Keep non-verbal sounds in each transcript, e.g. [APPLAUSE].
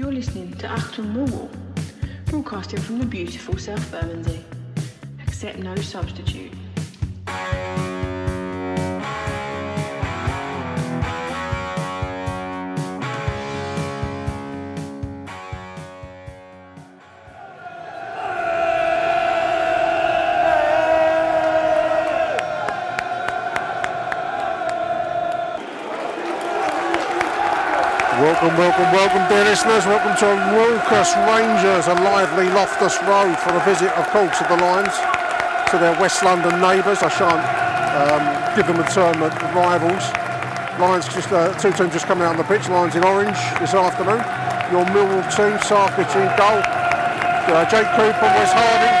You're listening to Achtung Millwall, broadcasting from the beautiful South Bermondsey. Accept no substitute. Welcome, welcome, welcome, dear listeners. Welcome to raucous Rangers, a lively Loftus Road for a visit, of course, of the Lions to their West London neighbours. I shan't um, give them a term of rivals. Lions just uh, two teams just coming out on the pitch. Lions in orange this afternoon. Your Millwall team, Sarkic in goal. Uh, Jake Cooper, Wes Harding,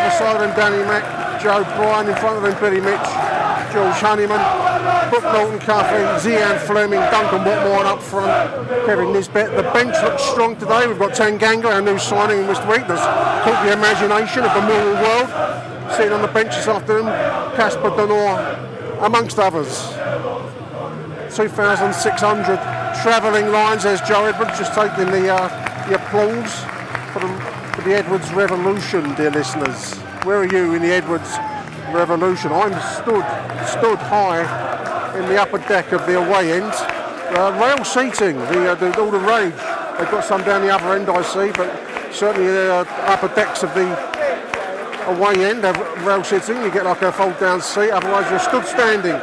either side of him, Danny Mack, Joe Bryan in front of him, Billy Mitch, George Honeyman, Brooke Norton Cuffy, Zian Flemming, Duncan Watmore up front, Kevin Nisbet. The bench looks strong today. We've got Ten Tanganga, our new signing in this week, that's caught the imagination of the moral world. Sitting on the bench this afternoon, Casper De Norre, amongst others. 2,600 travelling lines. There's Joe Edwards just taking the, uh, the applause for the, for the Edwards Revolution, dear listeners. Where are you in the Edwards Revolution? I'm stood, stood high in the upper deck of the away end. Uh, rail seating, the, uh, the, all the rage. They've got some down the other end, I see, but certainly the uh, upper decks of the away end have rail seating. You get like a fold down seat, otherwise you're stood standing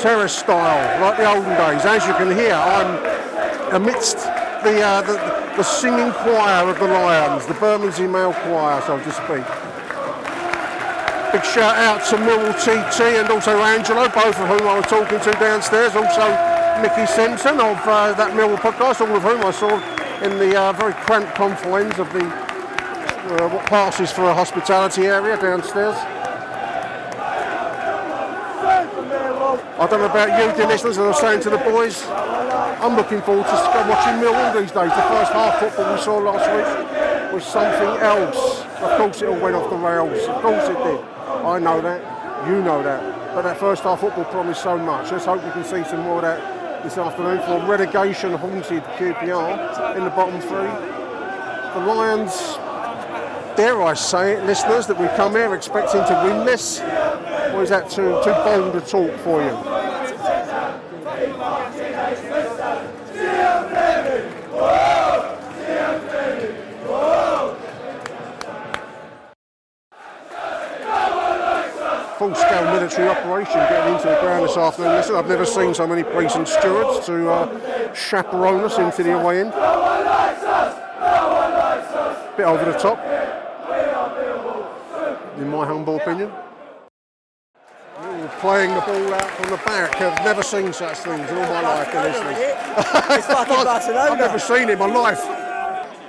terrace style, like the olden days. As you can hear, I'm amidst the, uh, the, the singing choir of the Lions, the Bermondsey Male Choir, so to speak. Big shout out to Millwall TT and also Angelo, both of whom I was talking to downstairs. Also Mickey Simpson of uh, that Millwall podcast, all of whom I saw in the uh, very cramped confines of the uh, what passes for a hospitality area downstairs. I don't know about you, dear listeners, and I was saying to the boys, I'm looking forward to watching Millwall these days. The first half football we saw last week was something else. Of course, it all went off the rails. Of course, it did. I know that. You know that. But that first half football promised so much. Let's hope we can see some more of that this afternoon for relegation haunted QPR in the bottom three. The Lions, dare I say it, listeners, that we come here expecting to win this. Or is that too, too bold a talk for you? Military operation getting into the ground this afternoon. Listen, I've never seen so many police and stewards to uh, chaperone us into the away end. Bit over the top, in my humble opinion. Playing the ball out from the back. I've never seen such things in all my life. It's fucking Barcelona. [LAUGHS] I've never seen it in my life.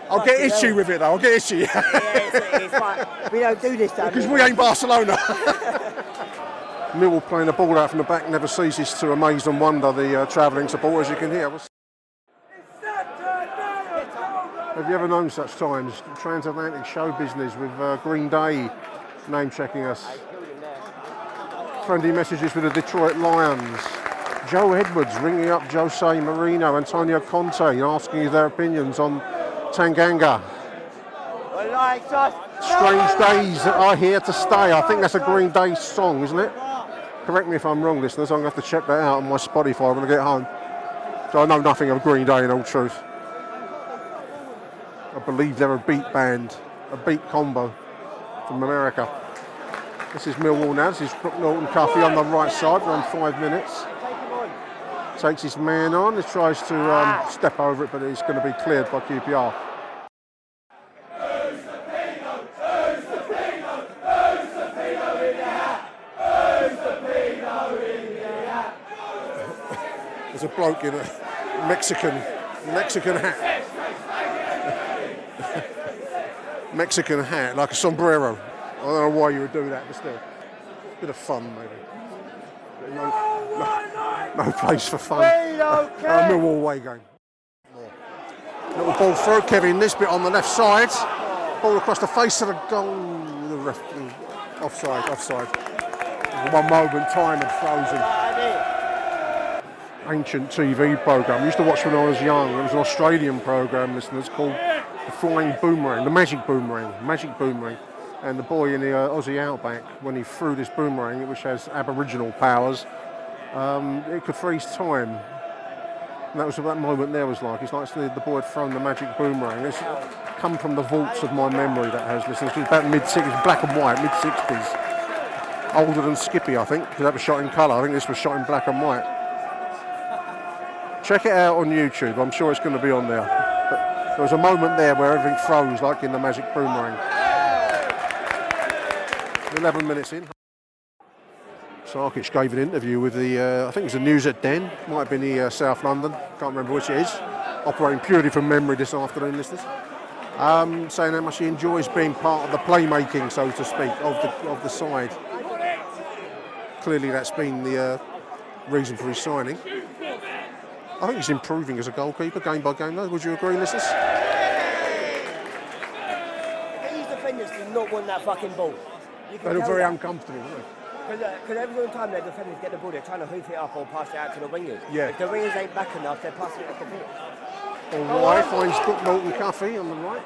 I'll get itchy with it though, I'll get itchy. Yeah, it's, it's like, we don't do this down [LAUGHS] Because we ain't Barcelona. [LAUGHS] Millwall playing the ball out from the back never ceases to amaze and wonder the uh, travelling supporters you can hear. Have you ever known such times? Transatlantic show business with uh, Green Day name checking us. Friendly messages with the Detroit Lions. Joe Edwards ringing up Jose Mourinho, Antonio Conte, asking their opinions on Tanganga. Well, like us. Strange days are here to stay. I think that's a Green Day song, isn't it? Correct me if I'm wrong, listeners. I'm going to have to check that out on my Spotify when I get home. So I know nothing of Green Day in all truth. I believe they're a beat band, a beat combo from America. This is Millwall now. This is Brooke Norton Cuffy on the right side, around five minutes. Takes his man on, he tries to um, step over it, but it's going to be cleared by QPR. There's a bloke in a Mexican Mexican hat. Mexican hat, like a sombrero. I don't know why you would do that, but still. Bit of fun, maybe. No, no, no place for fun. A Millwall away game. Little ball through, Kevin Nisbet on the left side. Ball across the face of the goal. The ref, offside, offside. One moment, time had frozen ancient TV program. I used to watch when I was young. It was an Australian program, listeners, called The Flying Boomerang, The Magic Boomerang, Magic Boomerang. And the boy in the uh, Aussie Outback, when he threw this boomerang, which has Aboriginal powers, um, it could freeze time. And that was what that moment there was like. It's like the, the boy had thrown the magic boomerang. It's come from the vaults of my memory that has, listeners. It's about mid 60s, black and white, mid 60s. Older than Skippy, I think, because that was shot in colour. I think this was shot in black and white. Check it out on YouTube. I'm sure it's going to be on there. But there was a moment there where everything froze, like in the Magic Boomerang. 11 minutes in. Sarkic gave an interview with the, uh, I think it was the News at Den, might have been the uh, South London, can't remember which it is, operating purely from memory this afternoon, listeners. Um, saying how much he enjoys being part of the playmaking, so to speak, of the, of the side. Clearly, that's been the uh, reason for his signing. I think he's improving as a goalkeeper, game by game, though. Would you agree, listeners? These defenders do not want that fucking ball. They look very uncomfortable, don't they? Because every single time their defenders get the ball, they're trying to hoof it up or pass it out to the wingers. Yeah. If the wingers ain't back enough, they're passing it off the pitch. All right, finds Brooke Norton Cuffy on the right.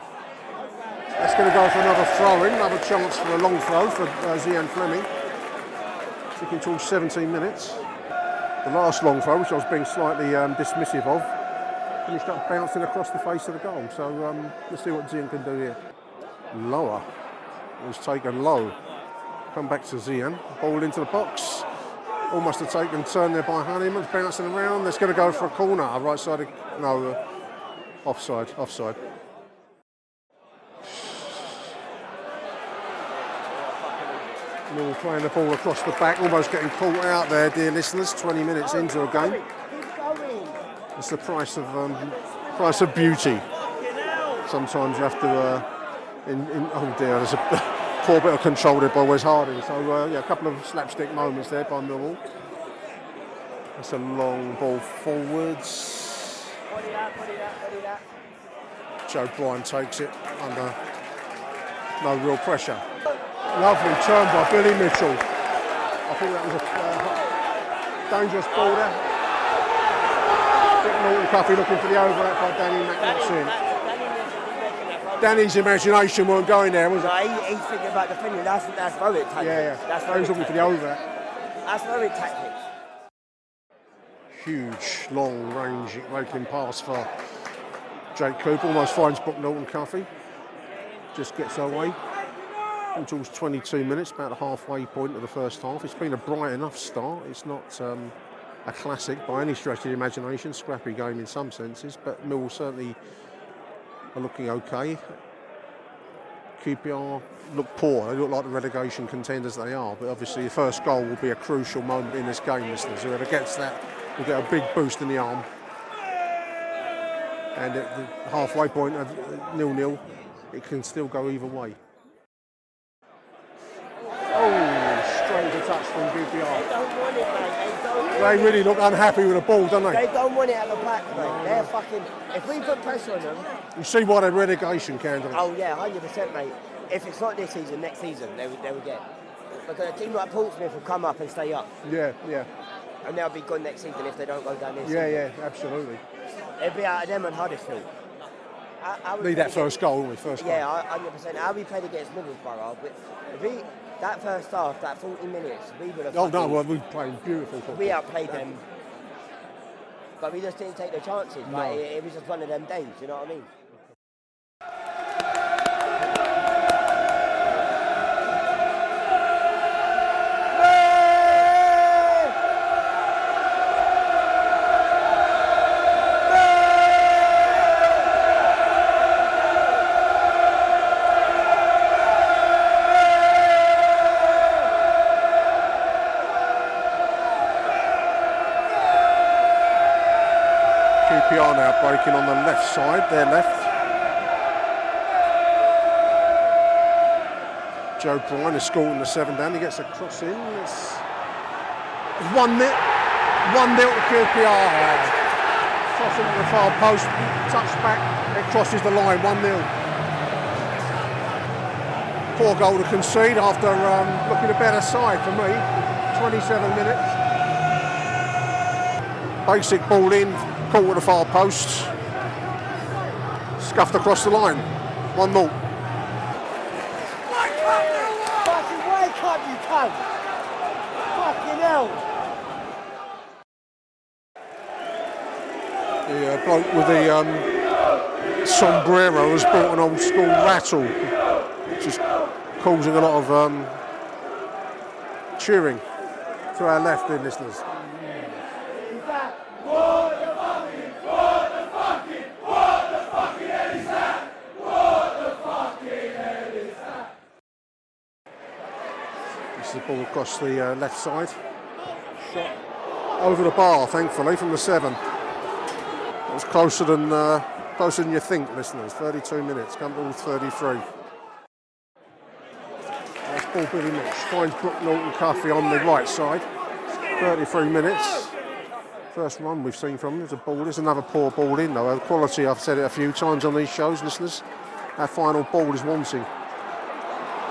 That's going to go for another throw in, another chance for a long throw for uh, Zian Flemming. Ticking towards 17 minutes. The last long throw, which I was being slightly um, dismissive of, finished up bouncing across the face of the goal. So um, let's see what Zian can do here. Lower. It was taken low. Come back to Zian. Ball into the box. Almost a taken turn there by Honeyman. Bouncing around. That's going to go for a corner. Right side. No, uh, offside. Offside. Mill playing the ball across the back, almost getting caught out there, dear listeners. 20 minutes into a game. It's the price of um, price of beauty. Sometimes you have to. Uh, in, in, oh dear, there's a [LAUGHS] poor bit of control there by Wes Harding. So uh, yeah, a couple of slapstick moments there by Millwall. That's a long ball forwards. Joe Bryan takes it under no real pressure. Lovely turn by Billy Mitchell. I think that was a uh, dangerous ball there. Dick Norton Cuffy looking for the overlap by Danny McNaughton. Danny's imagination weren't going there, was it? No, he, he's thinking about defending. That's that's Rowett tactics. Yeah, yeah. That's he was looking for the over. That's Rowett tactics. Huge, long range raking pass for Jake Cooper. Almost finds Brooke Norton Cuffy. Just gets away. Until 22 minutes, about the halfway point of the first half. It's been a bright enough start. It's not um, a classic by any stretch of the imagination. Scrappy game in some senses, but Mill certainly are looking okay. QPR look poor. They look like the relegation contenders they are, but obviously the first goal will be a crucial moment in this game, listeners. Whoever gets that will get a big boost in the arm. And at the halfway point nil-nil, it can still go either way. Oh, straight to touch from They don't want it, mate. They don't want They it. really look unhappy with the ball, don't They they? don't want it at the back, mate. They're fucking. If we put pressure on them, You see why they're relegation candidates. oh yeah, hundred percent, mate. If it's not this season, next season they would they would get. Because a team like Portsmouth will come up and stay up, Yeah, yeah, and they'll be good next season if they don't go down this. yeah, season. yeah, yeah, absolutely. It'd be out of them and Huddersfield. How- how we Need that first goal, won't we? First goal. Yeah, hundred percent. How we played against Middlesbrough, but if we That first half, that 40 minutes, we would have. Oh no, well, we played beautiful football. we outplayed them. But we just didn't take the chances. No. Like, it, it was just one of them days, you know what I mean? Breaking on the left side, their left. Joe Bryan is scoring the seven down. He gets a cross in. It's one nil, one nil to QPR. Cross into the far post, touch back, it crosses the line. One nil. Poor goal to concede after um, looking a better side for me. 27 minutes. Basic ball in, caught at the far post. Scuffed across the line. 1 0. Fucking wake up, you cunt! Fucking hell! The uh, bloke with the um, sombrero has brought an old school rattle, which is causing a lot of um, cheering to our left, dear listeners. This is the ball across the uh, left side. Shot over the bar, thankfully, from the seven. It was closer than uh, closer than you think, listeners. 32 minutes, come to 33. Nice ball, Billy Mitch finds Brooke Norton Cuffy on the right side. 33 minutes. First run we've seen from him is a ball. There's another poor ball in though. The quality, I've said it a few times on these shows, listeners. Our final ball is wanting.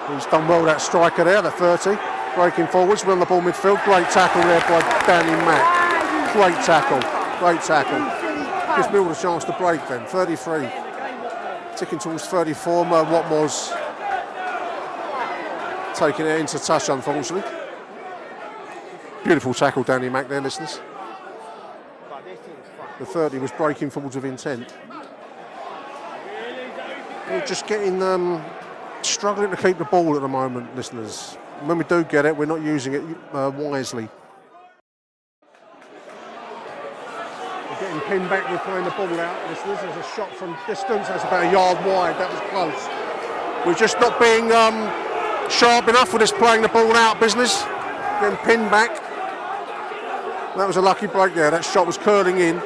He's done well that striker there, the 30. Breaking forwards, run the ball midfield. Great tackle there by Danny Mack. Great tackle, great tackle. Gives Mill a chance to break then. 33. Ticking towards 34. What was taking it into touch, unfortunately. Beautiful tackle, Danny Mack there, listeners. The 30 was breaking forwards with intent. We're just getting um, struggling to keep the ball at the moment, listeners. When we do get it, we're not using it uh, wisely. We're getting pinned back, we're playing the ball out, This is a shot from distance, that's about a yard wide, that was close. We're just not being um, sharp enough with this playing the ball out business. Getting pinned back. That was a lucky break there. That shot was curling in.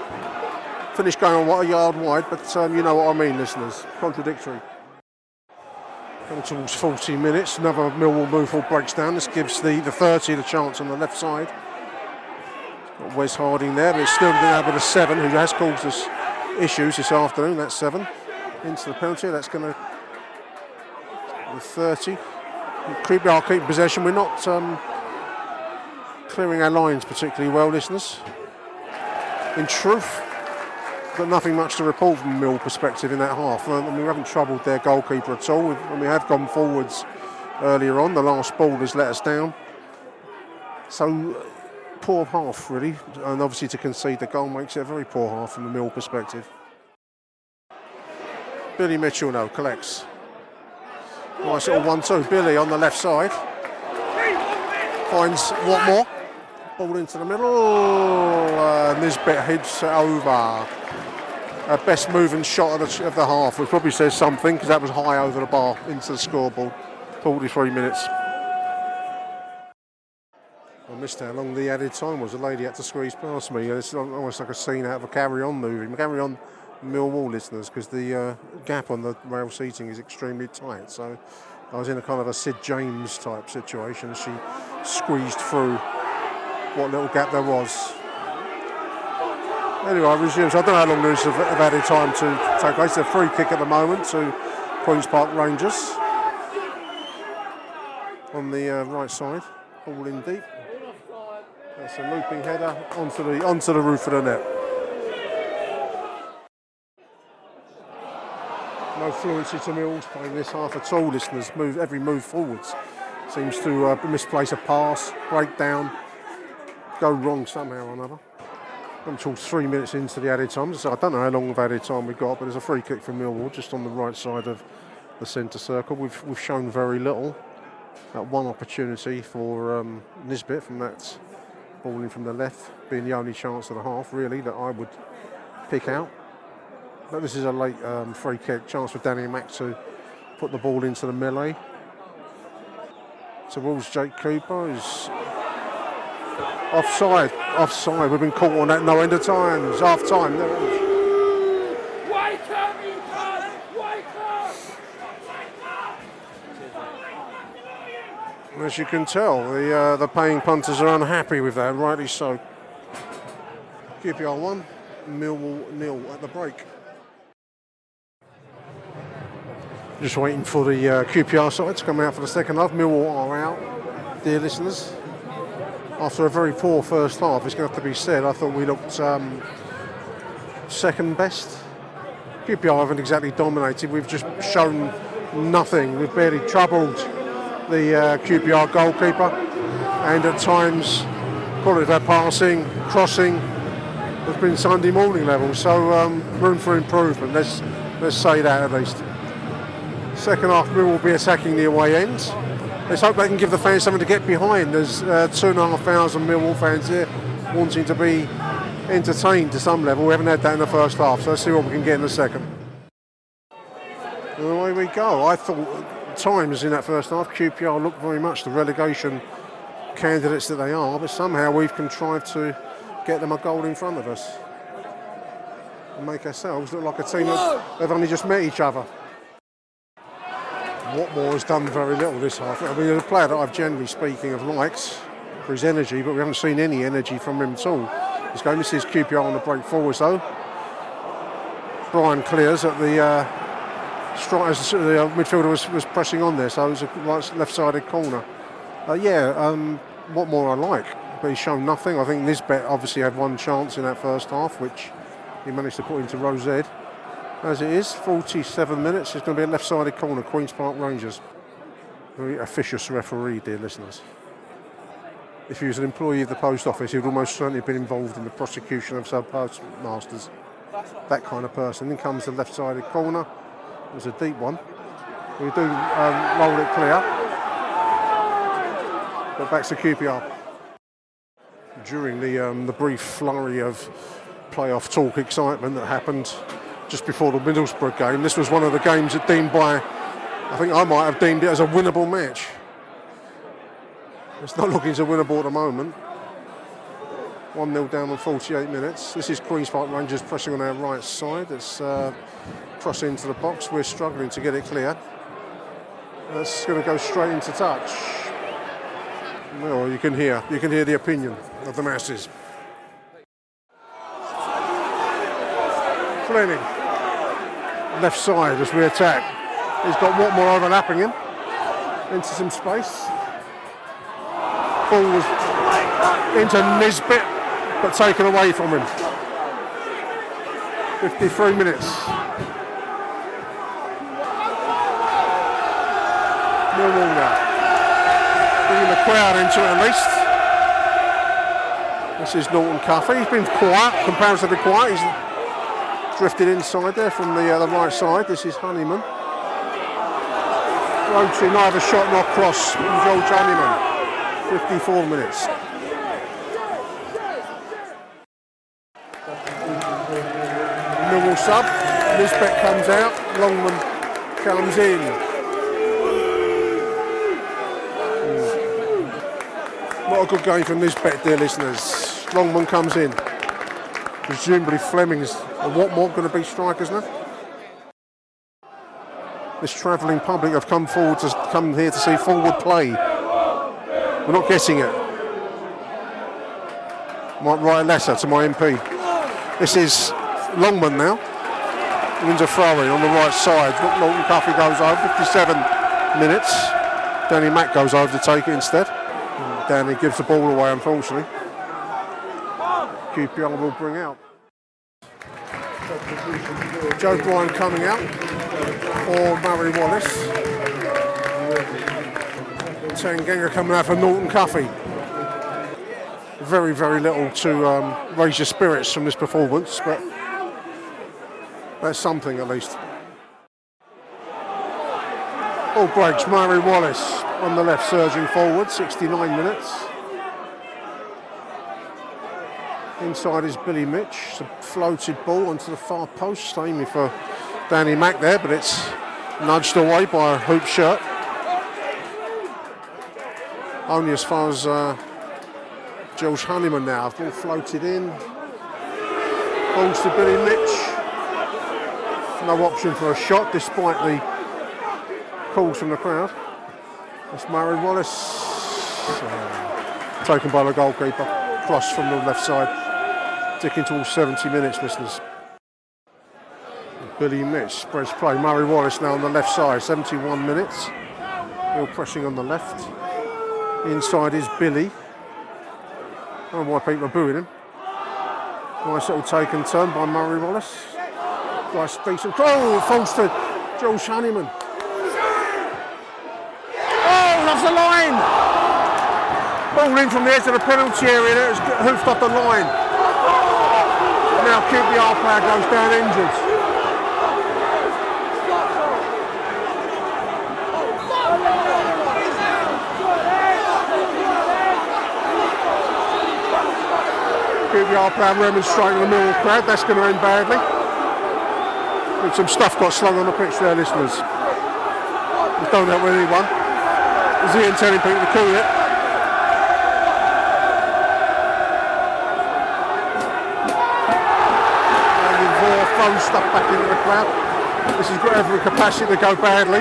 Finished going on what a yard wide, but um, you know what I mean, listeners. Contradictory. Coming towards 40 minutes. Another Millwall move forward breaks down. This gives the, the 30 the chance on the left side. Got Wes Harding there, but it's still able to seven, who has caused us issues this afternoon. That's seven. Into the penalty. That's going to the 30. Keep our keep possession. We're not um, clearing our lines particularly well, listeners. In truth, got nothing much to report from Mill perspective in that half. Uh, we haven't troubled their goalkeeper at all. We've, and we have gone forwards earlier on. The last ball has let us down. So poor half really, and obviously to concede the goal makes it a very poor half from the Mill perspective. Billy Mitchell now collects. Nice little one-two. Billy on the left side finds Watmore. Ball into the middle. Uh, Nisbet hits it over. Our best moving shot of the, of the half, which probably says something because that was high over the bar into the scoreboard. 43 minutes. I missed how long the added time was. A lady had to squeeze past me. It's almost like a scene out of a Carry On movie. Carry On Millwall listeners, because the uh, gap on the rail seating is extremely tight. So I was in a kind of a Sid James type situation. She squeezed through what little gap there was. Anyway, I resume. So I don't know how long this have, have added time to take place. It's a free kick at the moment to Queen's Park Rangers on the uh, right side. Ball in deep. That's a looping header onto the onto the roof of the net. No fluency to Mills playing this half at all, listeners. Move every move forwards. seems to uh, misplace a pass, break down, go wrong somehow or another. Until three minutes into the added time. So I don't know how long of added time we've got, but there's a free kick from Millwall just on the right side of the centre circle. We've, we've shown very little. That one opportunity for um, Nisbet from that ball in from the left being the only chance of the half, really, that I would pick out. But this is a late um, free kick, chance for Danny Mack to put the ball into the melee. Towards Jake Cooper, who's offside, offside. We've been caught on that no end of times. Half time. There it is. As you can tell, the uh, the paying punters are unhappy with that, rightly so. QPR one, Millwall nil at the break. Just waiting for the uh, QPR side to come out for the second half. Millwall are out, dear listeners. After a very poor first half, it's going to have to be said. I thought we looked um, second best. QPR haven't exactly dominated. We've just shown nothing. We've barely troubled the uh, QPR goalkeeper, and at times, quality of our passing, crossing, has been Sunday morning level. So um, room for improvement. Let's let's say that at least. Second half, we will be attacking the away end. Let's hope they can give the fans something to get behind. There's uh, two and a half thousand Millwall fans here wanting to be entertained to some level. We haven't had that in the first half, so let's see what we can get in the second. And away we go. I thought times in that first half, QPR looked very much the relegation candidates that they are, but somehow we've contrived to get them a goal in front of us and make ourselves look like a team that have only just met each other. Watmore has done very little this half. I mean, a player that I've generally speaking of liked for his energy, but we haven't seen any energy from him at all. This game, this is QPR on the break forwards though. Bryan clears at the uh, stri- as the uh, midfielder was, was pressing on there, so it was a right, left-sided corner. Uh, yeah, um, Watmore I like, but he's shown nothing. I think Nisbet obviously had one chance in that first half, which he managed to put into Rose Ed. As it is, 47 minutes. It's going to be a left-sided corner, Queens Park Rangers. Very officious referee, dear listeners. If he was an employee of the post office, he would almost certainly have been involved in the prosecution of sub postmasters. That kind of person. Then comes the left-sided corner. It was a deep one. We do um, roll it clear. But back to QPR. During the um, the brief flurry of playoff talk excitement that happened just before the Middlesbrough game. This was one of the games that deemed by, I think I might have deemed it as a winnable match. It's not looking so winnable at the moment. 1 0 down on 48 minutes. This is Queen's Park Rangers pressing on our right side. It's uh, crossing into the box. We're struggling to get it clear. That's going to go straight into touch. Well, you can hear, you can hear the opinion of the masses. Flemming, left side as we attack. He's got Watmore overlapping him into some space. Ball was into Nisbet, but taken away from him. 53 minutes. Millwall now. Bringing the crowd into it at least. This is Norton Cuffy. He's been quiet, comparatively quiet. He's drifted inside there from the, uh, the right side. This is Honeyman. Rotary neither shot nor cross from George Honeyman. 54 minutes. Millwall sub. Nisbet comes out. Longman comes in. Hmm. Not a good game for Nisbet, dear listeners. Longman comes in. Presumably Flemming's and Watmore going to be strikers now. This travelling public have come forward to come here to see forward play. We're not getting it. Might write a letter to my MP. This is Longman now. Wins a throw on the right side. Norton Cuffy goes over. 57 minutes. Danny Mack goes over to take it instead. Danny gives the ball away, unfortunately. QPR will bring out. Joe Bryan coming out, or Murray Wallace. Tanganga coming out for Norton Cuffy. Very, very little to um, raise your spirits from this performance, but that's something at least. All breaks, Murray Wallace on the left surging forward, 69 minutes. Inside is Billy Mitch, it's a floated ball onto the far post, aiming for Danny Mack there, but it's nudged away by a hoop shirt. Only as far as uh, Honeyman now. Ball floated in. Balls to Billy Mitch. No option for a shot despite the calls from the crowd. That's Murray Wallace. Uh, taken by the goalkeeper. Cross from the left side. Ticking to all 70 minutes, listeners. Billy Mitch spreads play. Murray Wallace now on the left side. 71 minutes. All pressing on the left. Inside is Billy. I don't know why people are booing him. Nice little take and turn by Murray Wallace. Nice decent. Oh, falls to Joel. Oh, off the line. Ball in from the edge of the penalty area. There, it's hoofed off the line. Now QPR player goes down injured. QPR player remonstrating the Millwall crowd. That's going to end badly. And some stuff got slung on the pitch there, listeners. Don't know with anyone. Is Ian telling people to cool it? Stuff back into the crowd. This has got every capacity to go badly.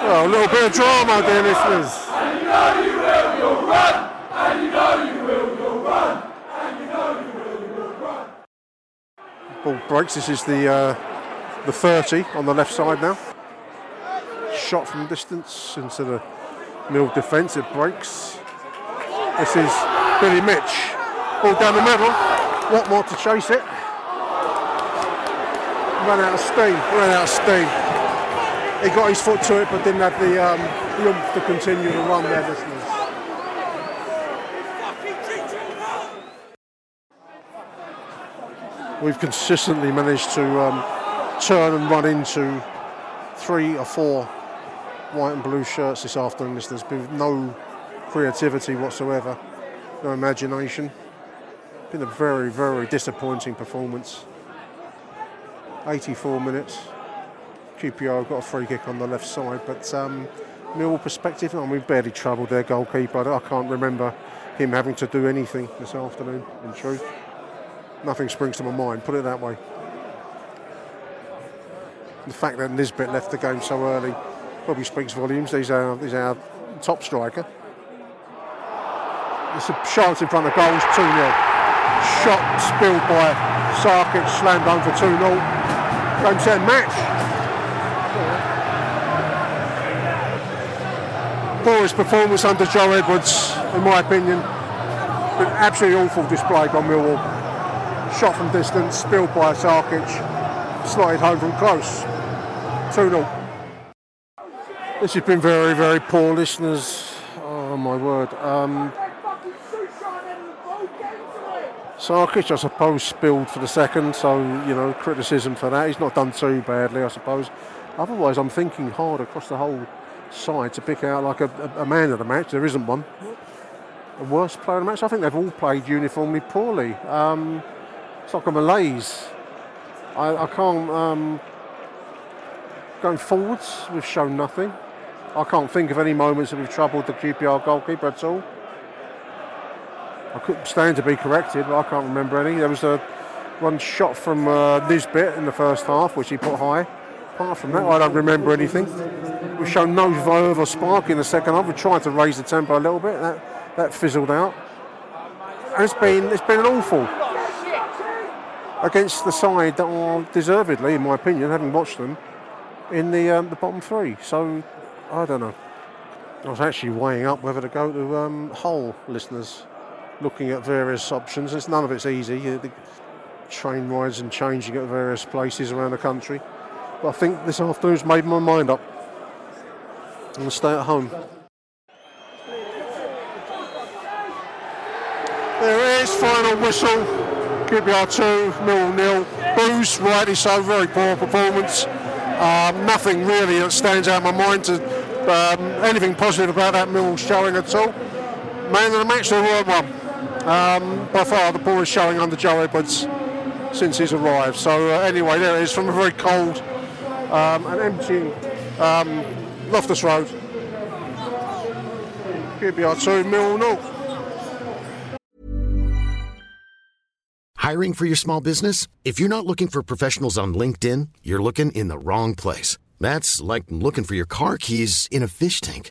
Well, a little bit of drama, dear listeners. Ball breaks. This is the uh, the 30 on the left side now. Shot from distance into the middle defence. It breaks. This is Billy Mitch. Ball down the middle. Watmore to chase it? Ran out of steam. Ran out of steam. He got his foot to it, but didn't have the um, the oomph to continue the run there, listeners. We've consistently managed to um, turn and run into three or four white and blue shirts this afternoon. There's been no creativity whatsoever, no imagination. Been a very, very disappointing performance. 84 minutes. QPR got a free kick on the left side, but um, Millwall perspective, I we've barely troubled their goalkeeper. I can't remember him having to do anything this afternoon, in truth. Nothing springs to my mind, put it that way. The fact that Nisbet left the game so early probably speaks volumes. He's our, he's our top striker. It's a chance in front of goals, 2 0. Shot spilled by Sarkic, slammed home for 2 0. Game set match. Poorest performance under Joe Edwards, in my opinion. Been absolutely awful display by Millwall. Shot from distance, spilled by Sarkic, slotted home from close. 2 0. This has been very, very poor, listeners. Oh my word. Um, Sarkic, I suppose, spilled for the second, so you know, criticism for that. He's not done too badly, I suppose. Otherwise, I'm thinking hard across the whole side to pick out like a, a, man of the match. There isn't one. A worst player of the match. I think they've all played uniformly poorly. Um, it's like a malaise. I, I can't. Um, going forwards, we've shown nothing. I can't think of any moments that we've troubled the QPR goalkeeper at all. I could stand to be corrected, but I can't remember any. There was a one shot from uh, Nisbet in the first half, which he put high. Apart from that, I don't remember anything. We've shown no verve or spark in the second half. We tried to raise the tempo a little bit. That that fizzled out. And it's been it's been an awful against the side that are deservedly, in my opinion, having watched them, in the um, the bottom three. So I don't know. I was actually weighing up whether to go to um, Hull, listeners, looking at various options. It's none of it's easy. You- The train rides and changing at various places around the country. But I think this afternoon's made my mind up. I'm going to stay at home. There is final whistle. QPR 2, nil nil. Booze, rightly so, very poor performance. Um, nothing really that stands out in my mind to um, anything positive about that Mill showing at all. Man of the match, the right one. Um, by far the poorest showing under Joe Edwards since he's arrived. So uh, anyway, there it is from a very cold um, and empty um, Loftus Road. QPR 2, Mill 0. Hiring for your small business? If you're not looking for professionals on LinkedIn, you're looking in the wrong place. That's like looking for your car keys in a fish tank.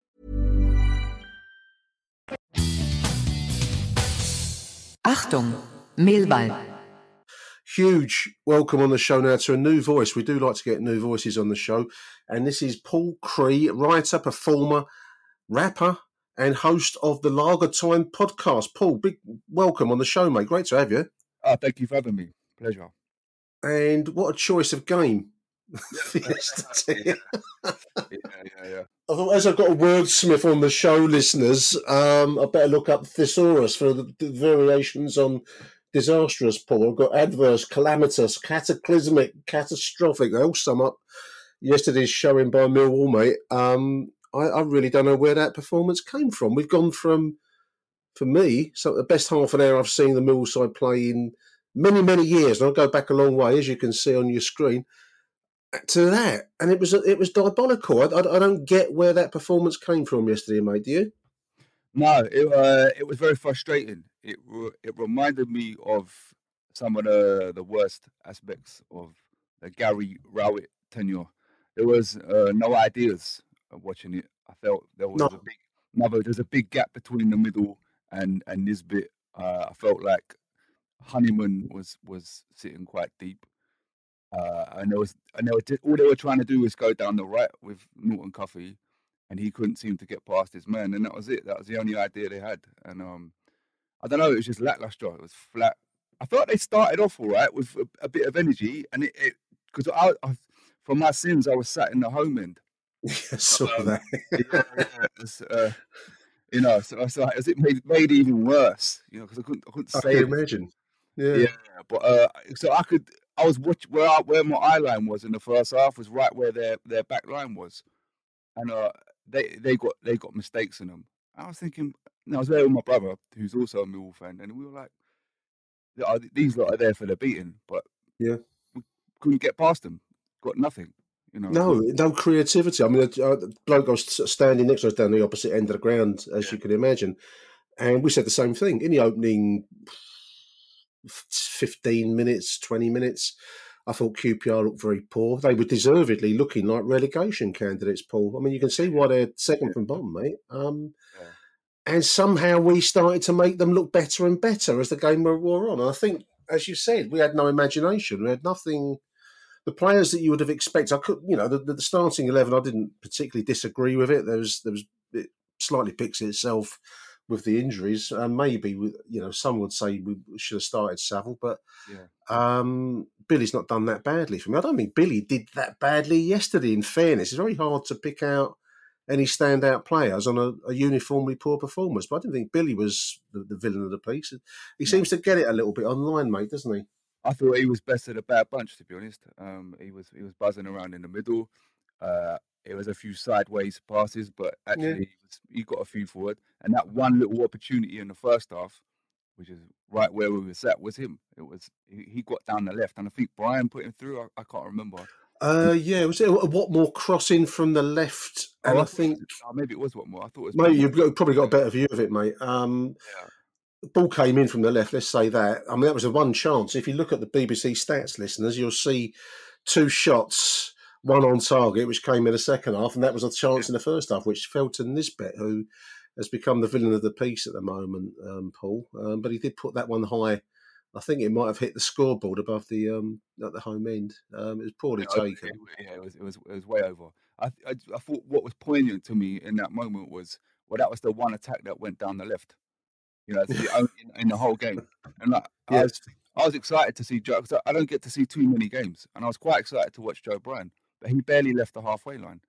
Achtung, Millwall. Huge welcome on the show now to a new voice. We do like to get new voices on the show. And this is Paul Cree, writer, performer, rapper, and host of the Lager Time podcast. Paul, big welcome on the show, mate. Great to have you. Oh, thank you for having me. Pleasure. And what a choice of game. [LAUGHS] yeah, yeah, yeah. I thought, as I've got a wordsmith on the show, listeners, um, I better look up thesaurus for the, the variations on disastrous, Paul. I've got adverse, calamitous, cataclysmic, catastrophic. They all sum up yesterday's showing by Millwall, mate. Um, I, I really don't know where that performance came from. We've gone from, for me, so the best half an hour I've seen the Millwall side play in many, many years, and I'll go back a long way, as you can see on your screen to that, and it was it was diabolical. I, I, I, don't get where that performance came from yesterday, mate. Do you? No, it uh, it was very frustrating. It it reminded me of some of the the worst aspects of the Gary Rowett tenure. There was uh, no ideas watching it. I felt there was No. a big another. There's a big gap between the middle and and Nisbet. Uh, I felt like Honeyman was was sitting quite deep. Uh, and there was, and they were all they were trying to do was go down the right with Norton Cuffy, and he couldn't seem to get past his man, and that was it. That was the only idea they had, and um, I don't know, it was just lackluster. It was flat. I thought they started off all right with a, a bit of energy, and it because I, I, for my sins, I was sat in the home end. [LAUGHS] I saw Um, that. yeah, yeah, [LAUGHS] was, uh, you know, so, so as it made made it even worse, you know, because I couldn't I couldn't I say can anything. imagine. Yeah. Yeah, but uh, so I could, I was watch where I, where my eye line was in the first half was right where their their back line was, and uh, they they got they got mistakes in them. I was thinking, and I was there with my brother who's also a Millwall fan, and we were like, uh, these lot are there for the beating, but Yeah. we couldn't get past them, got nothing, you know. No, no creativity. I mean, a, a bloke I was standing next to us down the opposite end of the ground, as you can imagine, and we said the same thing in the opening fifteen minutes, twenty minutes. I thought QPR looked very poor. They were deservedly looking like relegation candidates, Paul. I mean, you can see why they're second from bottom, mate. Um, Yeah. and somehow we started to make them look better and better as the game wore on. And I think, as you said, we had no imagination. We had nothing. The players that you would have expected, I could, you know, the, the starting eleven. I didn't particularly disagree with it. There was, there was, it slightly picks itself with the injuries. Uh, maybe you know some would say we should have started Saville, but Yeah. um, Billy's not done that badly for me. I don't think Billy did that badly yesterday. In fairness, it's very hard to pick out any standout players on a, a uniformly poor performance. But I didn't think Billy was the, the villain of the piece. He seems to get it a little bit online, mate, doesn't he? I thought he was best of the bad bunch, to be honest. Um, he was he was buzzing around in the middle. Uh, it was a few sideways passes, but actually he, was, he got a few forward. And that one little opportunity in the first half, which is right where we were sat, was him. It was he, he got down the left, and I think Bryan put him through. I, I can't remember. Uh, yeah, was it a Watmore crossing from the left? And I thought it think was- oh, maybe it was one more. I thought it was. Mate, you've got- probably got a better view of it, mate. Um, the ball came in from the left. Let's say that. I mean, that was the one chance. If you look at the BBC stats, listeners, you'll see two shots, one on target, which came in the second half, and that was a chance in the first half, which fell to Nisbet, who has become the villain of the piece at the moment, um, Paul. Um, but he did put that one high. I think it might have hit the scoreboard above the um, at the home end. Um, it was poorly Yeah, taken. It, yeah, it was, it was it was way over. I, I I thought what was poignant to me in that moment was well, that was the one attack that went down the left. You know, the [LAUGHS] only in, in the whole game, and like, I was I was excited to see Joe because I don't get to see too many games, and I was quite excited to watch Joe Bryan, he barely left the halfway line,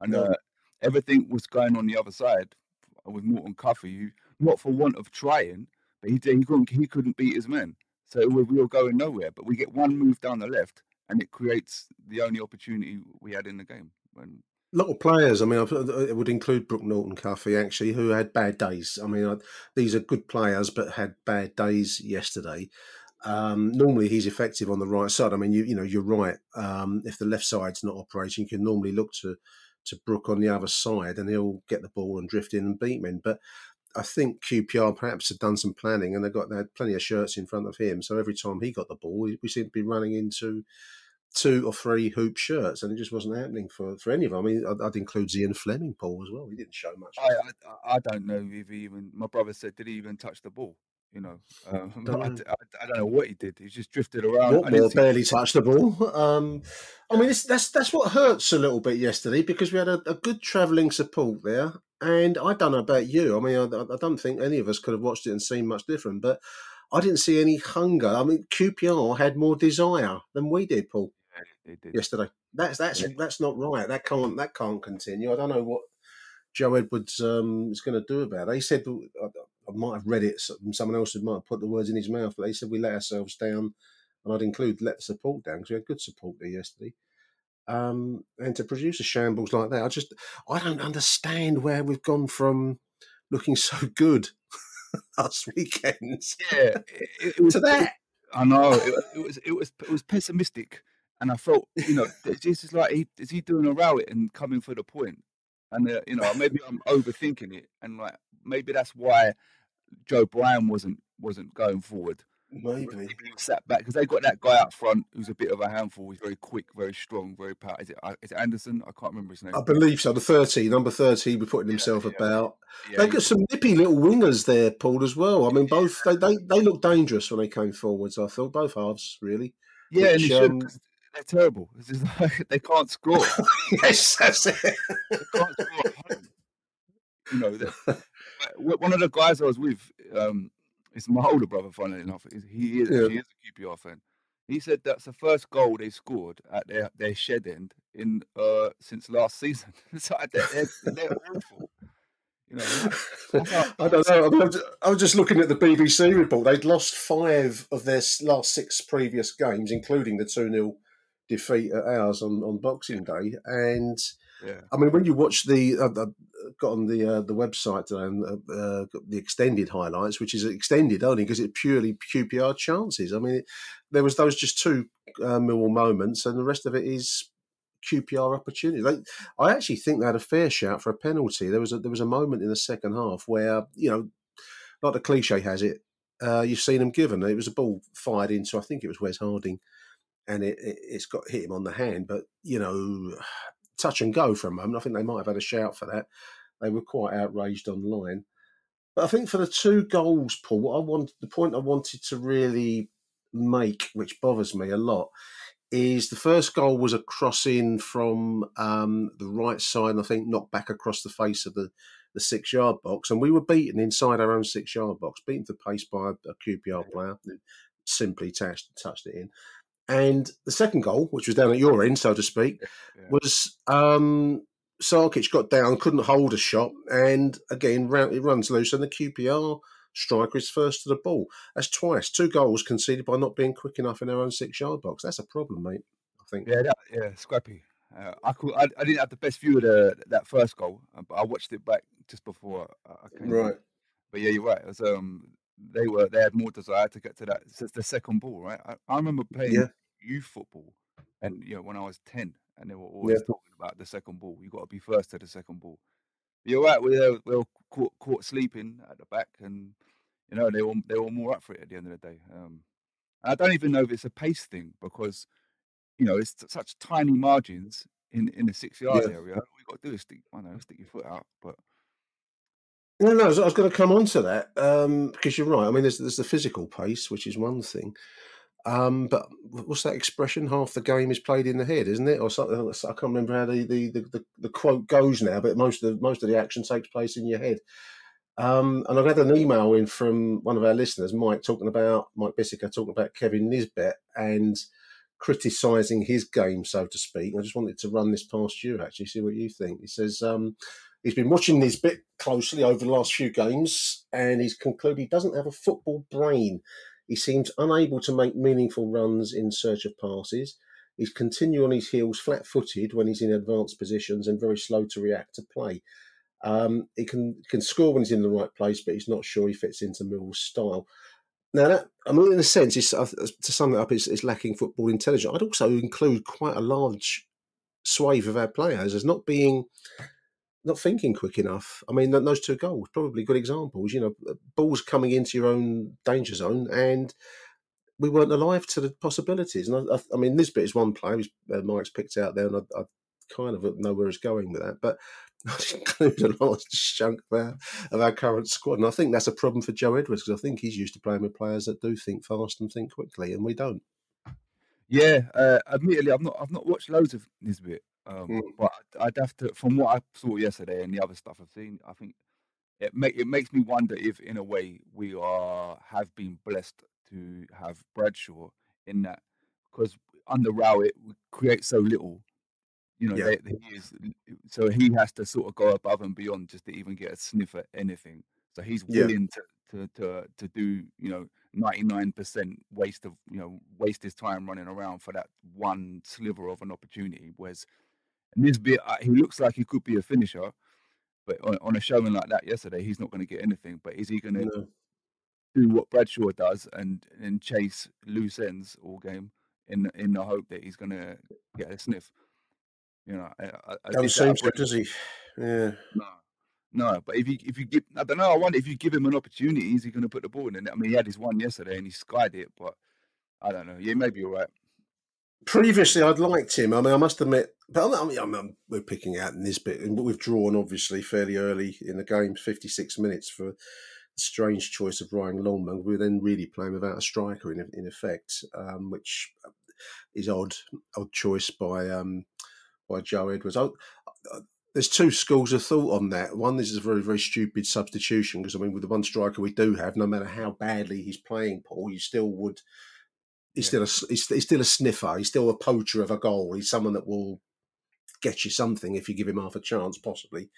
and uh, everything was going on the other side with Norton Cuffy, who not for want of trying, but he did- he couldn't he couldn't beat his men, so we we were going nowhere. But we get one move down the left, and it creates the only opportunity we had in the game. A lot of players. I mean, it would include Brooke Norton Cuffy, actually, who had bad days. I mean, these are good players, but had bad days yesterday. Um, normally, he's effective on the right side. I mean, you you know, you're right. Um, if the left side's not operating, you can normally look to to Brooke on the other side, and he'll get the ball and drift in and beat men. But I think QPR perhaps had done some planning, and they got they had plenty of shirts in front of him. So every time he got the ball, we, seemed to be running into two or three hoop shirts, and it just wasn't happening for, for any of them. I mean, I'd, I'd include Ian Flemming, Paul, as well. He didn't show much. I, I I don't know if he even my brother said did he even touch the ball? You know, um, [LAUGHS] I, Dunno. d- I d- I don't know what he did. He just drifted around. I Watmore see- barely touched the ball. [LAUGHS] Um, I mean, it's, that's that's what hurts a little bit yesterday because we had a, a good travelling support there, and I don't know about you. I mean, I, I don't think any of us could have watched it and seen much different, but I didn't see any hunger. I mean, QPR had more desire than we did, Paul, did. yesterday. That's that's that's not right. That can't that can't continue. I don't know what Joe Edwards um, is going to do about it. He said I, might have read it. Someone else might have put the words in his mouth, but they said we let ourselves down, and I'd include let the support down because we had good support there yesterday. Um, and to produce a shambles like that, I just I don't understand where we've gone from looking so good [LAUGHS] last weekend Yeah, it, it was to that. I know it, it was it was it was pessimistic, and I felt you know this is like he, is he doing a Rowett and coming for the point, and uh, you know maybe I'm overthinking it, and like maybe that's why Joe Bryan wasn't wasn't going forward. Maybe. Maybe he was sat back because they got that guy up front who's a bit of a handful. He's very quick, very strong, very powerful. Is it uh, it Anderson? I can't remember his name. I believe so. The 30, number 30, be putting himself about. Yeah, They've got some nippy little wingers there, Paul, as well. I mean, both they, they, they look dangerous when they came forwards. I thought both halves really. yeah, and which, should, um, 'cause they're terrible. It's just [LAUGHS] like, they can't score. [LAUGHS] yes, that's it. they can't score at home. You know, [LAUGHS] one of the guys I was with, um, it's my older brother. Funnily enough, he is Yeah. he is a QPR fan. He said that's the first goal they scored at their, their shed end in uh, since last season. so they're, they're, awful. You know, I don't know. I, mean, I'm ju- I was just looking at the BBC report. They'd lost five of their last six previous games, including the 2 0 defeat at ours on, on Boxing Day. And yeah. I mean, when you watch the, uh, got on the uh, the website today and uh, uh, got the extended highlights, which is extended only because it's purely QPR chances. I mean, it, there was those just two uh, Millwall moments, and the rest of it is QPR opportunity. They, I actually think they had a fair shout for a penalty. There was a, there was a moment in the second half where you know, like the cliche has it, uh, you've seen them given. It was a ball fired into, I think it was Wes Harding, and it, it it's got hit him on the hand. But you know, [SIGHS] touch and go for a moment. I think they might have had a shout for that. They were quite outraged online. But I think for the two goals, Paul, what I want, the point I wanted to really make, which bothers me a lot, is the first goal was a cross in from um, the right side, and I think knocked back across the face of the the six yard box, and we were beaten inside our own six yard box, beaten to pace by a, a QPR player who simply touched, touched it in. And the second goal, which was down at your end, so to speak, was um, Sarkic got down, couldn't hold a shot, and again, round, it runs loose, and the QPR striker is first to the ball. That's twice, two goals conceded by not being quick enough in our own six yard box. That's a problem, mate. I think. Yeah, that, yeah, scrappy. Uh, I, could, I I didn't have the best view of the, that first goal, uh, but I watched it back just before I I came. Right. But yeah, you're right. It was, um, they were they had more desire to get to that It's the second ball, right? I, I remember playing Yeah. youth football, and you know when I was ten, and they were always Yeah. talking about the second ball. You got to be first to the second ball. You're right. We were, we were caught, caught sleeping at the back, and you know they were they were more up for it at the end of the day. Um, I don't even know if it's a pace thing because you know it's such tiny margins in in the six yard Yeah. area. All you got to do is stick, I know, stick your foot out. But No, no, I was, I was going to come on to that um, because you're right. I mean, there's, there's the physical pace, which is one thing. Um, but what's that expression? Half the game is played in the head, isn't it? Or something. I can't remember how the, the, the, the, quote goes now, but most of the, most of the action takes place in your head. Um, and I've had an email in from one of our listeners, Mike, talking about Mike Bissiker, talking about Kevin Nisbet and criticising his game, so to speak. I just wanted to run this past you, actually, see what you think. He says um, he's been watching Nisbet closely over the last few games, and he's concluded he doesn't have a football brain. He seems unable to make meaningful runs in search of passes. He's continue on his heels flat footed when he's in advanced positions and very slow to react to play. Um, he can can score when he's in the right place, but he's not sure he fits into Mill's style. Now, that, I mean, in a sense, uh, to sum it up, it's, it's lacking football intelligence. I'd also include quite a large swathe of our players as not being, not thinking quick enough. I mean, those two goals, probably good examples. You know, uh, balls coming into your own danger zone, and we weren't alive to the possibilities. And I, I, I mean, Nisbet is one who's, uh, Mike's picked out there, and I, I kind of know where he's going with that. But I'd include a large chunk of our, of our current squad. And I think that's a problem for Joe Edwards because I think he's used to playing with players that do think fast and think quickly, and we don't. yeah, uh, admittedly, I've not I've not watched loads of Nisbet, um, Mm. but I'd have to from what I saw yesterday and the other stuff I've seen. I think it make it makes me wonder if, in a way, we are have been blessed to have Bradshaw in that because under Rowett we create so little. You know, Yeah. they, he is so he has to sort of go above and beyond just to even get a sniff at anything. So he's Yeah. willing to to to to do you know ninety nine percent waste of you know waste his time running around for that one sliver of an opportunity. Whereas Nisbet, uh, he looks like he could be a finisher, but on, on a showing like that yesterday, he's not going to get anything. But is he going to No. do what Bradshaw does and and chase loose ends all game in in the hope that he's going to get a sniff? You know, I, I, I Don't did seem to, does he? Yeah. no, no. But if you if you give, I don't know. I wonder if you give him an opportunity, is he going to put the ball in? it? I mean, he had his one yesterday and he skied it, but I don't know. Yeah, maybe you're right. Previously, I'd liked him. I mean, I must admit, but I I we're picking out Nisbet, and we've drawn obviously fairly early in the game, 56 minutes for the strange choice of Ryan Longman. We were then really playing without a striker in in effect, um, which is odd, odd choice by um, by Joe Edwards. I, I, there's two schools of thought on that. One, this is a very, very stupid substitution because I mean, with the one striker we do have, no matter how badly he's playing, Paul, you still would. He's still a he's, he's still a sniffer. He's still a poacher of a goal. He's someone that will get you something if you give him half a chance, possibly.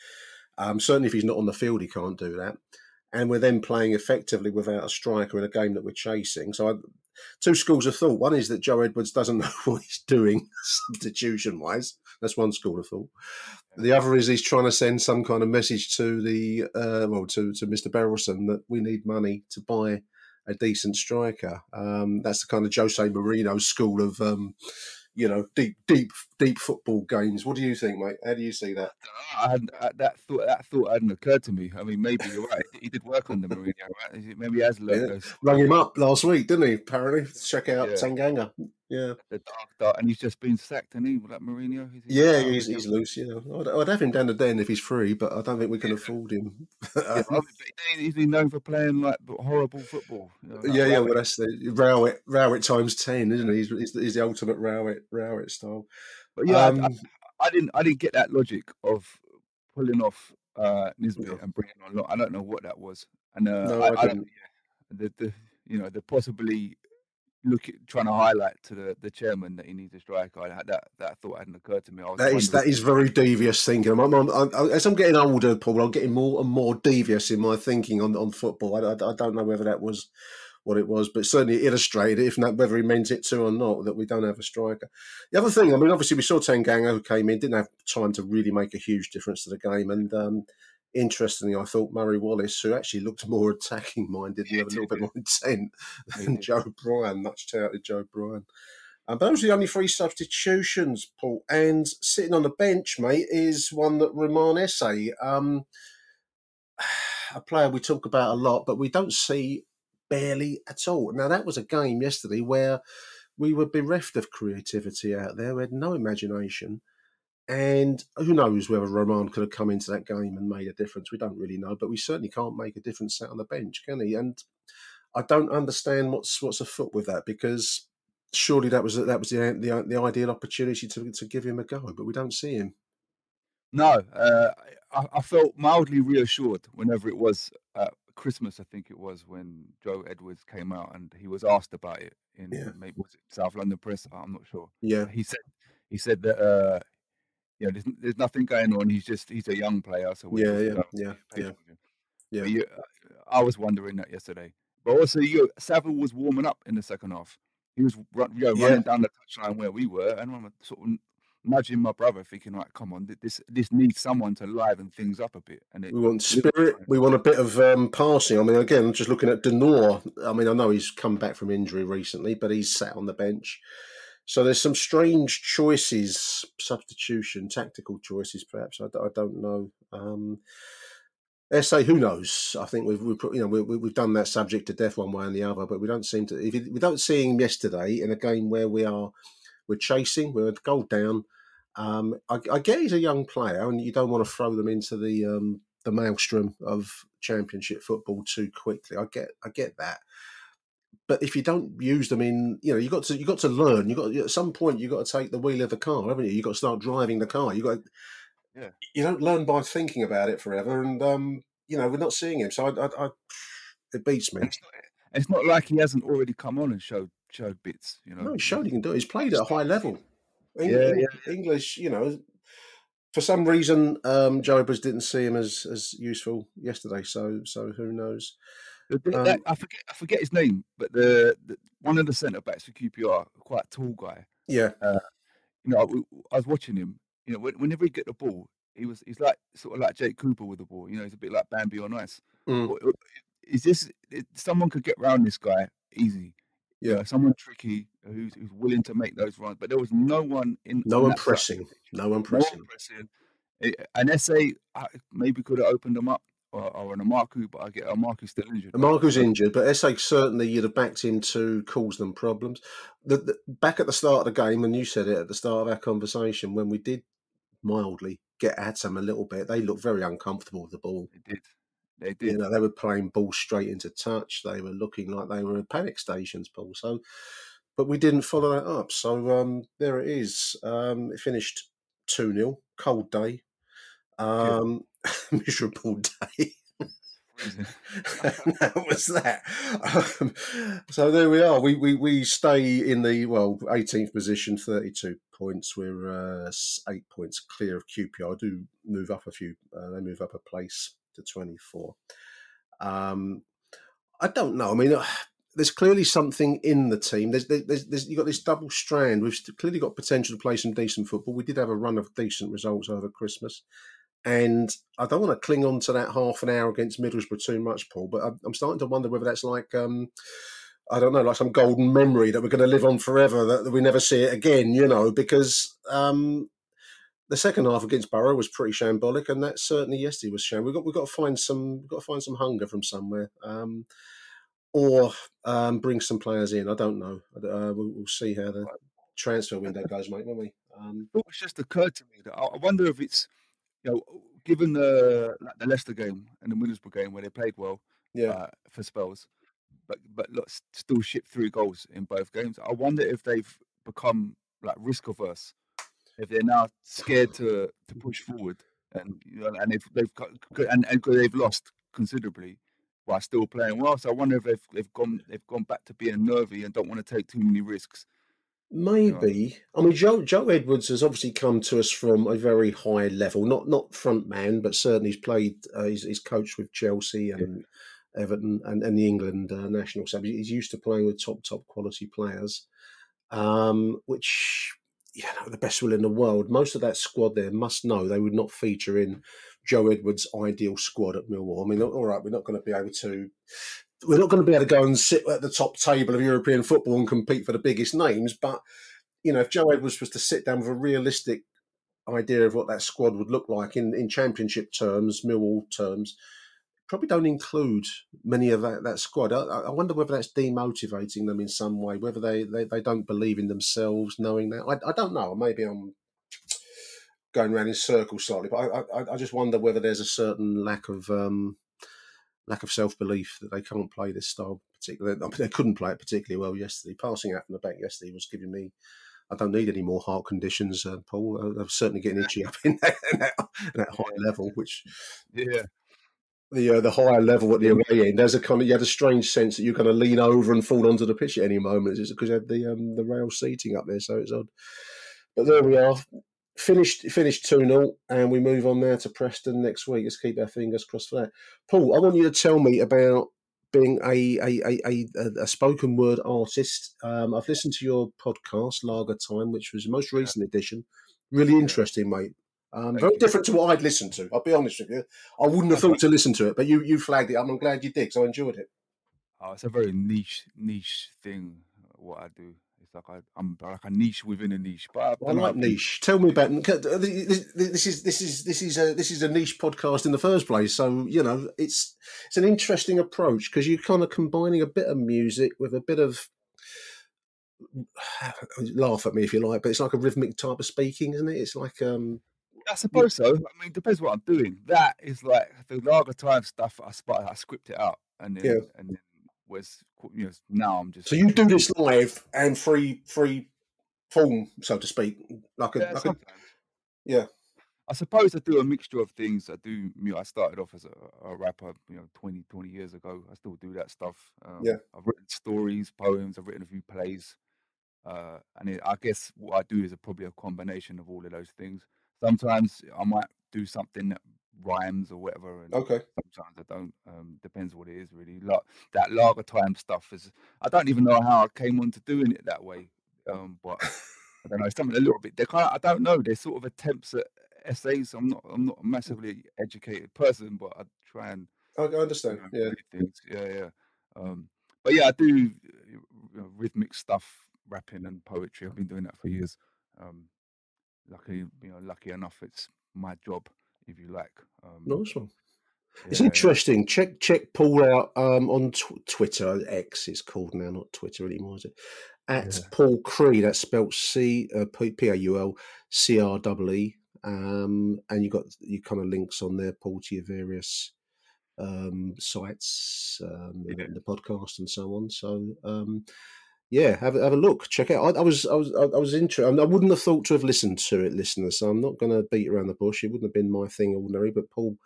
Um, certainly, if he's not on the field, he can't do that. And we're then playing effectively without a striker in a game that we're chasing. So, I, two schools of thought. One is that Joe Edwards doesn't [LAUGHS] know what he's doing substitution wise. That's one school of thought. The other is he's trying to send some kind of message to the uh, well to to Mr. Berylson that we need money to buy a decent striker. Um, that's the kind of Jose Mourinho school of um, you know deep deep deep football games. What do you think, mate? How do you see that? I hadn't, uh, that thought that thought hadn't occurred to me. I mean, maybe you're right. He did work on the Mourinho, right? Maybe he has learned Yeah. Rang him up last week, didn't he? Apparently, check out Yeah. Tanganga. Yeah, the dark, dark, and he's just been sacked, and he like Mourinho. Is he yeah, he's, he's loose. Yeah, I'd, I'd have him down the den if he's free, but I don't think we can afford him. [LAUGHS] Yeah, but I mean, but he's been known for playing like horrible football. you know, like yeah, yeah. Well, that's the Rowett, Rowett times ten, isn't he? He's, he's, the- he's the ultimate Rowett, Rowett style. But yeah, I- I, Um, I didn't I didn't get that logic of pulling off uh, Nisbet and bringing on. Lot. I don't know what that was, and uh, No, I, I I don't. Yeah, the, the you know they're possibly looking trying to highlight to the, the chairman that he needs a striker. I, had that that thought hadn't occurred to me. I was That is that very devious thinking. I'm, I'm, I'm, as I'm getting older, Paul, I'm getting more and more devious in my thinking on on football. I, I, I don't know whether that was what it was, but certainly illustrated, if not whether he meant it to or not, that we don't have a striker. The other thing, I mean, obviously we saw Tanganga who came in, didn't have time to really make a huge difference to the game, and um, interestingly, I thought Murray Wallace, who actually looked more attacking minded and had a little bit more intent than Joe Bryan, much touted Joe Bryan. Um, but those are the only three substitutions, Paul. And sitting on the bench, mate, is one that Romain Esse, um, a player we talk about a lot, but we don't see barely at all. Now, that was a game yesterday where we were bereft of creativity out there. We had no imagination. And who knows whether Romain could have come into that game and made a difference? We don't really know, but we certainly can't make a difference sat on the bench, can he? And I don't understand what's what's afoot with that because surely that was that was the the, the ideal opportunity to to give him a go, but we don't see him. No, uh, I, I felt mildly reassured whenever it was uh, Christmas. I think it was when Joe Edwards came out and he was asked about it in Yeah. maybe was it South London Press. I'm not sure. Yeah. he said he said that uh, you know there's, there's nothing going on. He's just he's a young player, so we're Yeah, yeah, you yeah, yeah. Yeah. You, I was wondering that yesterday. But also, you Savile was warming up in the second half. He was run, you know, Yeah. running down the touchline where we were, and I'm sort of nudging my brother, thinking, "Like, come on, this this needs someone to liven things up a bit." And it, We want spirit. We want a bit of um, passing. I mean, again, just looking at De Norre. I mean, I know he's come back from injury recently, but he's sat on the bench. So there's some strange choices, substitution, tactical choices, perhaps. I don't know. Um, Esse, who knows? I think we've we've you know we, we've done that subject to death one way and the other, but we don't seem to. If we don't see him yesterday in a game where we are we're chasing, we're a goal down. Um, I, I get he's a young player, and you don't want to throw them into the um, the maelstrom of Championship football too quickly. I get I get that, but if you don't use them in, you know, you got to you got to learn. You got at some point you got to take the wheel of the car, haven't you? You got to start driving the car. You got Yeah. you don't learn by thinking about it forever, and um, you know we're not seeing him, so I, I, I it beats me. it's not, it's not like he hasn't already come on and showed showed bits. You know, No, he showed he can do it. He's played at a high [LAUGHS] level. Eng- Yeah, Eng- English, you know, for some reason, um, Joe Edwards didn't see him as as useful yesterday. So so who knows? The- Um, that- I forget I forget his name, but the, the one of the centre backs for QPR, quite tall guy. Yeah, You know, I, I was watching him. You know, when- whenever he get the ball, he was he's like sort of like Jake Cooper with the ball. You know, he's a bit like Bambi on ice. Mm. Is this someone could get round this guy easy? Yeah. someone tricky who's who's willing to make those runs. But there was no one in. no on one that side of the pressing, no one pressing. An Esse maybe could have opened them up, or, or an Emakhu, but I get Emakhu still injured. And Marco's injured, but Esse certainly you'd have backed him to cause them problems. The, the, back at the start of the game, and you said it at the start of our conversation, when we did mildly get at them a little bit, they looked very uncomfortable with the ball. They did. They did. You know, they were playing ball straight into touch. They were looking like they were at panic stations, Paul. So, but we didn't follow that up. So um, there it is. Um, it finished two 0 Cold day, um, [LAUGHS] miserable day. [LAUGHS] That was that. Um, so there we are. We, we we stay in the well 18th position, 32 points. We're uh, eight points clear of QPR. I do move up a few. Uh, they move up a place to 24. Um, I don't know. I mean, uh, there's clearly something in the team. There's, there's, there's you've got this double strand. We've clearly got potential to play some decent football. We did have a run of decent results over Christmas. And I don't want to cling on to that half an hour against Middlesbrough too much, Paul. But I'm- starting to wonder whether that's like, um, I don't know, like some golden memory that we're going to live on forever, that, we never see it again. You know, because um, the second half against Borough was pretty shambolic, and that certainly yesterday was sham. We've got we've got to find some we've got to find some hunger from somewhere, um, or um, bring some players in. I don't know. Uh, we'll, we'll see how the transfer window goes, mate, won't we? Um, it's just occurred to me that I wonder if it's, you know, given the like the Leicester game and the Middlesbrough game where they played well yeah, uh, for spells, but but look, still shipped three goals in both games. I wonder if they've become like risk averse, if they're now scared to to push forward and you know, and they've they've got, and, and they've lost considerably while still playing well. So I wonder if they've they've gone they've gone back to being nervy and don't want to take too many risks. Maybe. I mean, Joe Joe Edwards has obviously come to us from a very high level, not not front man, but certainly he's played. Uh, he's, he's coached with Chelsea and Everton and, and the England uh, national side. He's used to playing with top top quality players, um, which you know the best will in the world. Most of that squad there must know they would not feature in Joe Edwards' ideal squad at Millwall. I mean, all right, we're not going to be able to we're not going to be able to go and sit at the top table of European football and compete for the biggest names. But you know, if Joe Edwards was to sit down with a realistic idea of what that squad would look like in, in Championship terms, Millwall terms, probably don't include many of that, that squad. I, I, wonder whether that's demotivating them in some way, whether they, they, they don't believe in themselves knowing that. I, I don't know. Maybe I'm going around in circles slightly, but I, I, I just wonder whether there's a certain lack of um, lack of self belief that they can't play this style particularly. [LAUGHS] They couldn't play it particularly well yesterday. Passing out from the back yesterday was giving me. I don't need any more heart conditions, uh, Paul. I'm certainly getting itchy up in [LAUGHS] that, in that, in that high level, which yeah, the uh, the higher level at the away end, there's a kind of you had a strange sense that you're going to lean over and fall onto the pitch at any moment. It's because you had the um, the rail seating up there, so it's odd. But there we are finished finished 2 0 and we move on now to Preston next week. Let's keep our fingers crossed for that. Paul, I want you to tell me about being a a, a, a, a spoken word artist. Um, I've listened to your podcast, Lager Time, which was the most recent edition. Really interesting, mate. Um, very different to what I'd listened to. I'll be honest with you. I wouldn't have thought [LAUGHS] to listen to it, but you you flagged it. I'm glad you did because I enjoyed it. Oh, it's a very niche niche thing. What I do, like I, am like a niche within a niche. But I, I like niche. Tell me about this. This is this is this is a this is a niche podcast in the first place. So you know, it's it's an interesting approach because you're kind of combining a bit of music with a bit of [SIGHS] laugh at me if you like, but it's like a rhythmic type of speaking, isn't it? It's like um. I suppose so. I mean, depends what I'm doing. That is like the lager time stuff. I spot, I script it out, and then, yeah. and then was you know now I'm just so you do this live and free free form so to speak like a, yeah, like a yeah. I suppose I do a mixture of things. I do. You know, I started off as a, a, rapper, you know, 20, 20 years ago. I still do that stuff. Um, yeah, I've written stories, poems. I've written a few plays, uh, and it, I guess what I do is a, probably a combination of all of those things. Sometimes I might do something that rhymes or whatever. And okay. Sometimes I don't. Um, depends what it is really. Like that lager time stuff is. I don't even know how I came on to doing it that way. Um, but I don't know. Something a little bit. They kind. Of, I don't know. They're sort of attempts at essays. I'm not. I'm not a massively educated person, but I try and. I understand. You know, yeah. Things. Yeah. Yeah. Um, but yeah, I do you know, rhythmic stuff, rapping and poetry. I've been doing that for years. Um, lucky, you know, lucky enough, it's my job if you like. Um, nice one. Yeah, it's interesting. Yeah. Check check Paul out um, on tw- Twitter. X it's called now, not Twitter anymore, is it? At yeah. Paul Cree. That's spelled C uh, P A U L C R W E. Um, and you got you kind of links on there, Paul, to your various um, sites, um, the podcast, and so on. So um, yeah, have, have a look, check it out. I, I was I was I was interested. I wouldn't have thought to have listened to it, listeners. So I'm not going to beat around the bush. It wouldn't have been my thing ordinary, but Paul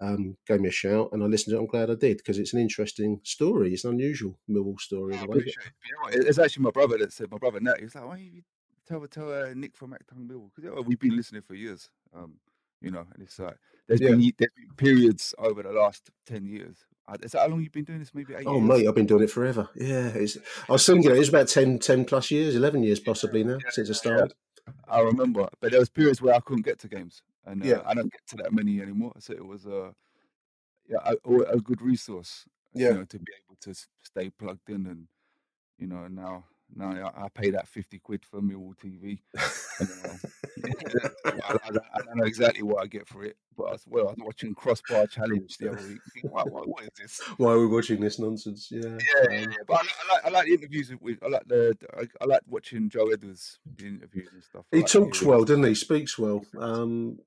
um, gave me a shout, and I listened to it. I'm glad I did because it's an interesting story. It's an unusual Millwall story. I appreciate. You know, it's actually my brother that said. My brother Nat. He was like, "Why you tell tell uh, Nick from Achtung Millwall?" Because we've been listening for years. Um, you know, and it's like there's, yeah. been, there's been periods over the last ten years is that how long you've been doing this? Maybe eight oh, years? mate, I've been doing it forever. Yeah, it's, I was thinking it's about 10, 10 plus years, 11 years possibly now yeah, since I started. Yeah. I remember, but there was periods where I couldn't get to games, and uh, yeah. I don't get to that many anymore. So it was a, uh, yeah, a, a good resource, yeah. you know, to be able to stay plugged in, and you know, now now I, I pay that fifty quid for Millwall TV. uh, [LAUGHS] I, I, I, don't know exactly what I get for it, but I was, well, I was watching Crossbar Challenge the other week. What, what, what is this? Why are we watching this nonsense? Yeah, yeah, yeah. yeah. But I, like, I like the interviews with. I like the. I, like watching Joe Edwards interviews and stuff. He like talks well, doesn't he? Speaks well. Um,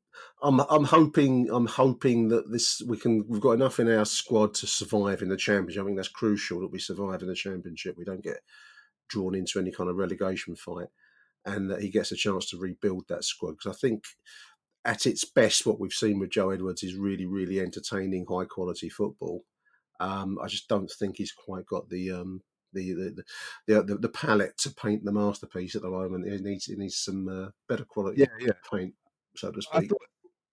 I'm I'm hoping I'm hoping that this we can we've got enough in our squad to survive in the championship. I think that's crucial that we survive in the championship. We don't get drawn into any kind of relegation fight, and that he gets a chance to rebuild that squad. Because I think at its best, what we've seen with Joe Edwards is really, really entertaining, high quality football. Um, I just don't think he's quite got the um, the, the, the the the palette to paint the masterpiece at the moment. He needs he needs some uh, better quality Yeah, yeah. paint, so to I speak. thought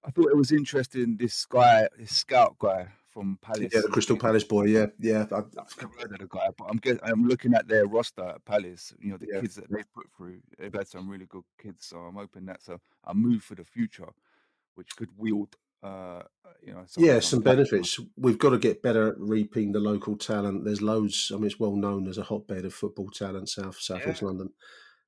I thought it was interesting. This guy, this scout guy from Palace. Yeah, the Crystal Palace boy. Yeah, yeah. I, I've never heard of the guy, but I'm I'm looking at their roster at Palace. You know, the Yeah. kids that they've put through. They've had some really good kids, so I'm hoping that's a, a move for the future, which could wield, uh, you know, some, yeah, some benefits. We've got to get better at reaping the local talent. There's loads. I mean, it's well known as a hotbed of football talent, South South East London,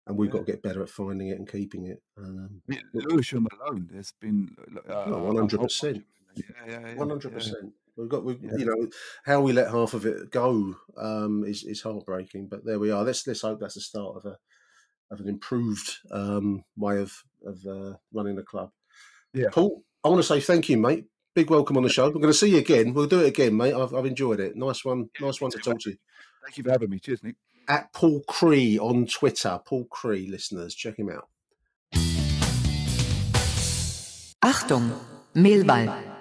and we've got to get better at finding it and keeping it. Um, Lewisham alone, there's been uh, Oh, one hundred percent. Yeah, yeah, yeah, One hundred yeah. percent. We've got, we, Yeah. you know, how we let half of it go um, is is heartbreaking. But there we are. Let's let's hope that's the start of a of an improved um, way of of uh, running the club. Yeah. Paul, I want to say thank you, mate. Big welcome on the show. We're going to see you again. We'll do it again, mate. I've, I've enjoyed it. Nice one. Nice one to talk to you. Thank you for having me. Cheers, Nick. At Paul Cree on Twitter. Paul Cree, listeners, check him out. Achtung, Millwall.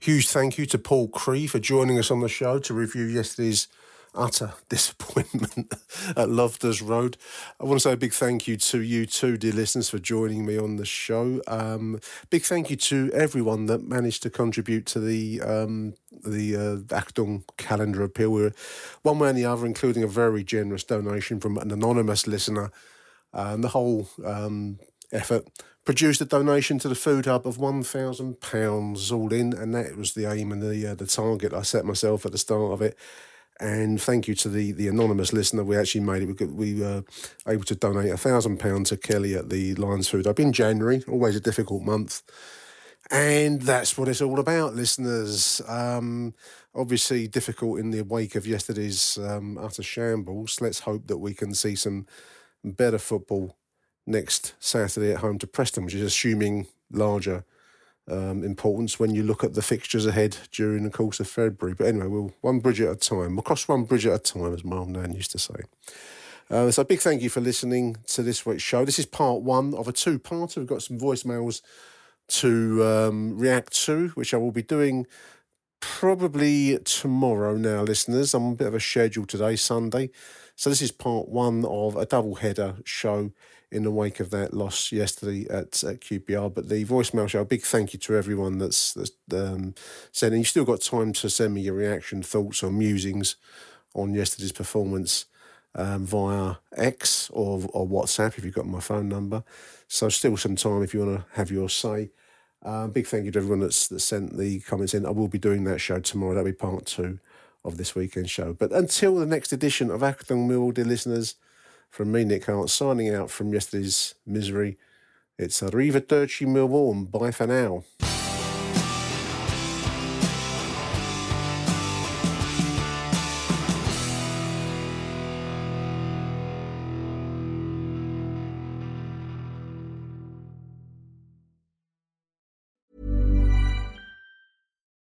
Huge thank you to Paul Cree for joining us on the show to review yesterday's utter [LAUGHS] disappointment at Loftus Road. I want to say a big thank you to you too, dear listeners, for joining me on the show. Um, big thank you to everyone that managed to contribute to the um, the uh, calendar appeal. We're one way and the other, including a very generous donation from an anonymous listener. And the whole um, effort produced a donation to the food hub of one thousand pounds all in, and that was the aim and the uh, the target I set myself at the start of it. And thank you to the the anonymous listener. We actually made it. We got, we were able to donate a thousand pounds to Kelly at the Lions Food Hub in January. Always a difficult month. And that's what it's all about, listeners. Um, obviously, difficult in the wake of yesterday's um, utter shambles. Let's hope that we can see some better football next Saturday at home to Preston, which is assuming larger um, importance when you look at the fixtures ahead during the course of February. But anyway, we'll one bridge at a time. We'll cross one bridge at a time, as my old nan used to say. Uh, so, a big thank you for listening to this week's show. This is part one of a two-parter. We've got some voicemails to um, react to, which I will be doing probably tomorrow now, listeners. I'm a bit of a schedule today, Sunday. So this is part one of a double header show in the wake of that loss yesterday at, at QPR. But the voicemail show, a big thank you to everyone that's, that's um, sending. You've still got time to send me your reaction, thoughts, or musings on yesterday's performance um, via X or, or WhatsApp if you've got my phone number. So still some time if you want to have your say. Um, big thank you to everyone that's, that sent the comments in. I will be doing that show tomorrow. That'll be part two of this weekend show. But until the next edition of Achtung Mill, dear listeners, from me, Nick Hart, signing out from yesterday's misery, it's Arrivederci Millwall and bye for now.